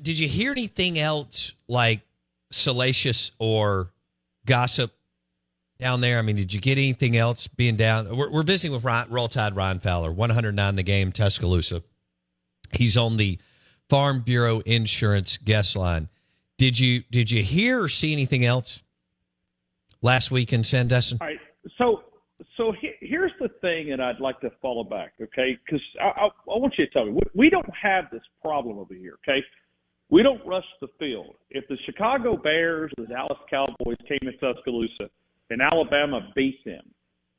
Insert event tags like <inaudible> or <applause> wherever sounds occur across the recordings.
Did you hear anything else like salacious or gossip down there? I mean, did you get anything else being down? We're, we're visiting with Ryan, Roll Tide Ryan Fowler, 109 the game, Tuscaloosa. He's on the Farm Bureau Insurance guest line. Did you did you hear or see anything else last week in Sandestin? All right. So so he, here's the thing, and I'd like to follow back, okay? Because I, I, I want you to tell me we, we don't have this problem over here, okay? We don't rush the field. If the Chicago Bears, the Dallas Cowboys came to Tuscaloosa and Alabama beat them,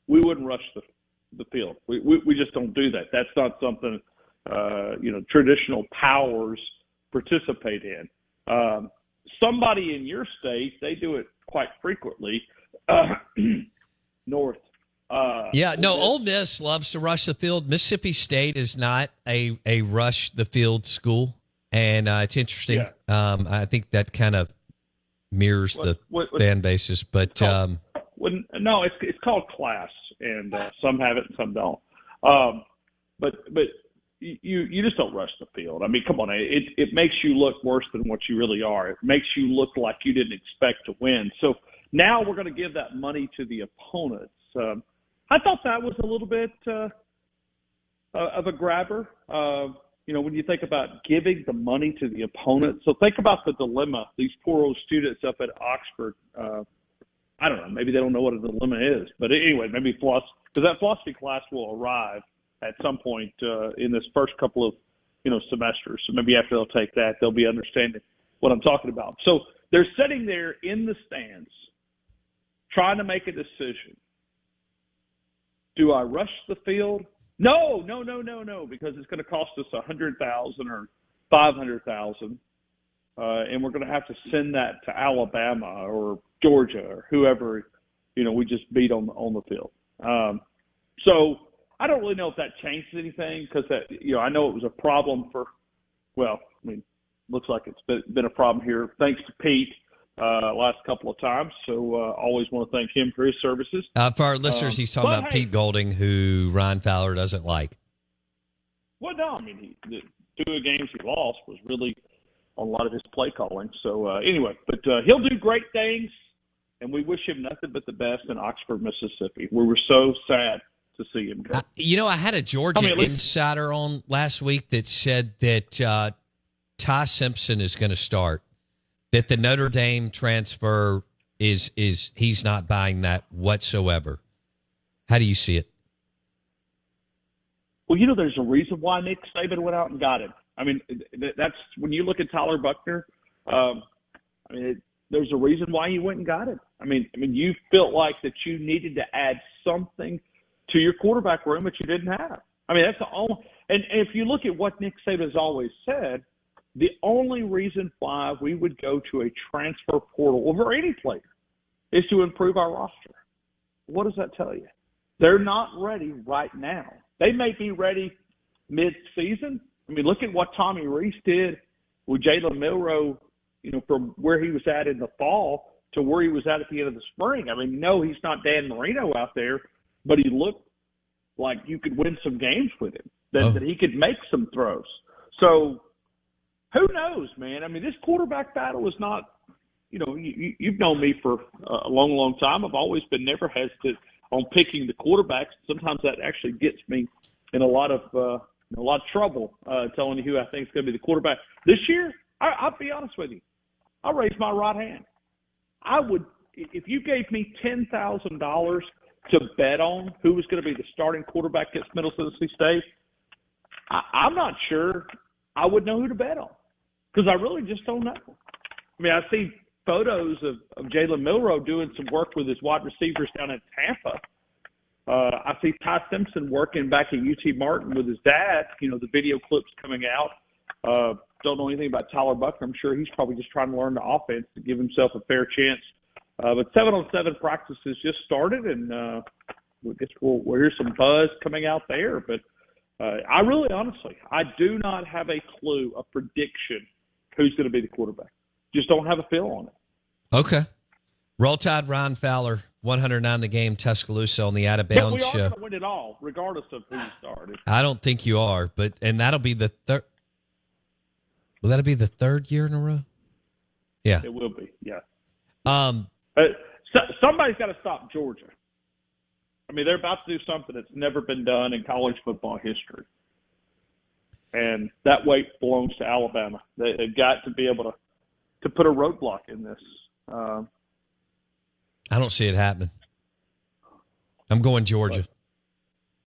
we wouldn't rush the the field. We we, we just don't do that. That's not something uh, you know traditional powers participate in. Um, somebody in your state, they do it quite frequently. Uh, <clears throat> north. Uh, yeah, no, Ole Miss loves to rush the field. Mississippi State is not a a rush the field school, and uh, it's interesting. Yeah. Um, I think that kind of mirrors What- the what- what- fan bases, but called- um, no, it's it's called class, and uh, some have it and some don't. Um, but but you you just don't rush the field. I mean, come on, it it makes you look worse than what you really are. It makes you look like you didn't expect to win. So now we're going to give that money to the opponents. Um, I thought that was a little bit uh, uh, of a grabber. Uh, you know, when you think about giving the money to the opponent. So think about the dilemma. These poor old students up at Oxford. Uh, I don't know. Maybe they don't know what a dilemma is, but anyway, maybe philosophy because that philosophy class will arrive at some point uh, in this first couple of you know semesters. So maybe after they'll take that, they'll be understanding what I'm talking about. So they're sitting there in the stands, trying to make a decision. Do I rush the field? No, no, no, no, no, because it's going to cost us a hundred thousand or five hundred thousand, uh, and we're going to have to send that to Alabama or Georgia or whoever, you know, we just beat on on the field. Um, so I don't really know if that changes anything because that you know I know it was a problem for, well, I mean, looks like it's been, been a problem here thanks to Pete uh, last couple of times. So uh, always want to thank him for his services. uh, for our listeners, Um, he's talking about hey- Pete Golding, who Ryan Fowler doesn't like. Well, no, I mean, he, the two of the games he lost was really on a lot of his play calling. So uh, anyway, but uh, he'll do great things, and we wish him nothing but the best in Oxford, Mississippi. We were so sad to see him go. You know, I had a Georgia I mean, insider on last week that said that uh, Ty Simpson is going to start. That the Notre Dame transfer is is he's not buying that whatsoever. How do you see it? Well, you know, there's a reason why Nick Saban went out and got him. I mean, that's when you look at Tyler Buchner. Um, I mean, it, there's a reason why he went and got him. I mean, I mean, you felt like that you needed to add something to your quarterback room that you didn't have. I mean, that's the only. And, and if you look at what Nick Saban has always said, the only reason why we would go to a transfer portal over any player is to improve our roster. What does that tell you? They're not ready right now. They may be ready mid-season. I mean, look at what Tommy Rees did with Jalen Milroe. You know, from where he was at in the fall to where he was at at the end of the spring. I mean, no, he's not Dan Marino out there, but he looked like you could win some games with him. That, Oh. that he could make some throws. So who knows, man? I mean, this quarterback battle is not. You know, you, you- you've known me for a long, long time. I've always been never hesitant on picking the quarterbacks. Sometimes that actually gets me in a lot of uh, a lot of trouble uh, telling you who I think is going to be the quarterback this year. I, I'll be honest with you. I'll raise my right hand. I would if you gave me ten thousand dollars to bet on who was going to be the starting quarterback against Middle Tennessee State. I, I'm not sure I would know who to bet on because I really just don't know. I mean, I see photos of, of Jalen Milroe doing some work with his wide receivers down in Tampa. Uh, I see Ty Simpson working back at UT Martin with his dad. You know, the video clips coming out. Uh, don't know anything about Tyler Buchner. I'm sure he's probably just trying to learn the offense to give himself a fair chance. Uh, but seven on seven practice has just started, and uh, I guess we'll, we'll hear some buzz coming out there. But uh, I really, honestly, I do not have a clue, a prediction who's going to be the quarterback. Just don't have a feel on it. Okay. Roll Tide, Ryan Fowler, 109 the game, Tuscaloosa on the Out of Bounds show. going to win it all, regardless of who started. I don't think you are, but and that'll be the third. Will that be the third year in a row? Yeah. It will be, yeah. Um. Uh, so, somebody's got to stop Georgia. I mean, they're about to do something that's never been done in college football history, and that weight belongs to Alabama. They, they've got to be able to to put a roadblock in this. Um, I don't see it happening. I'm going Georgia.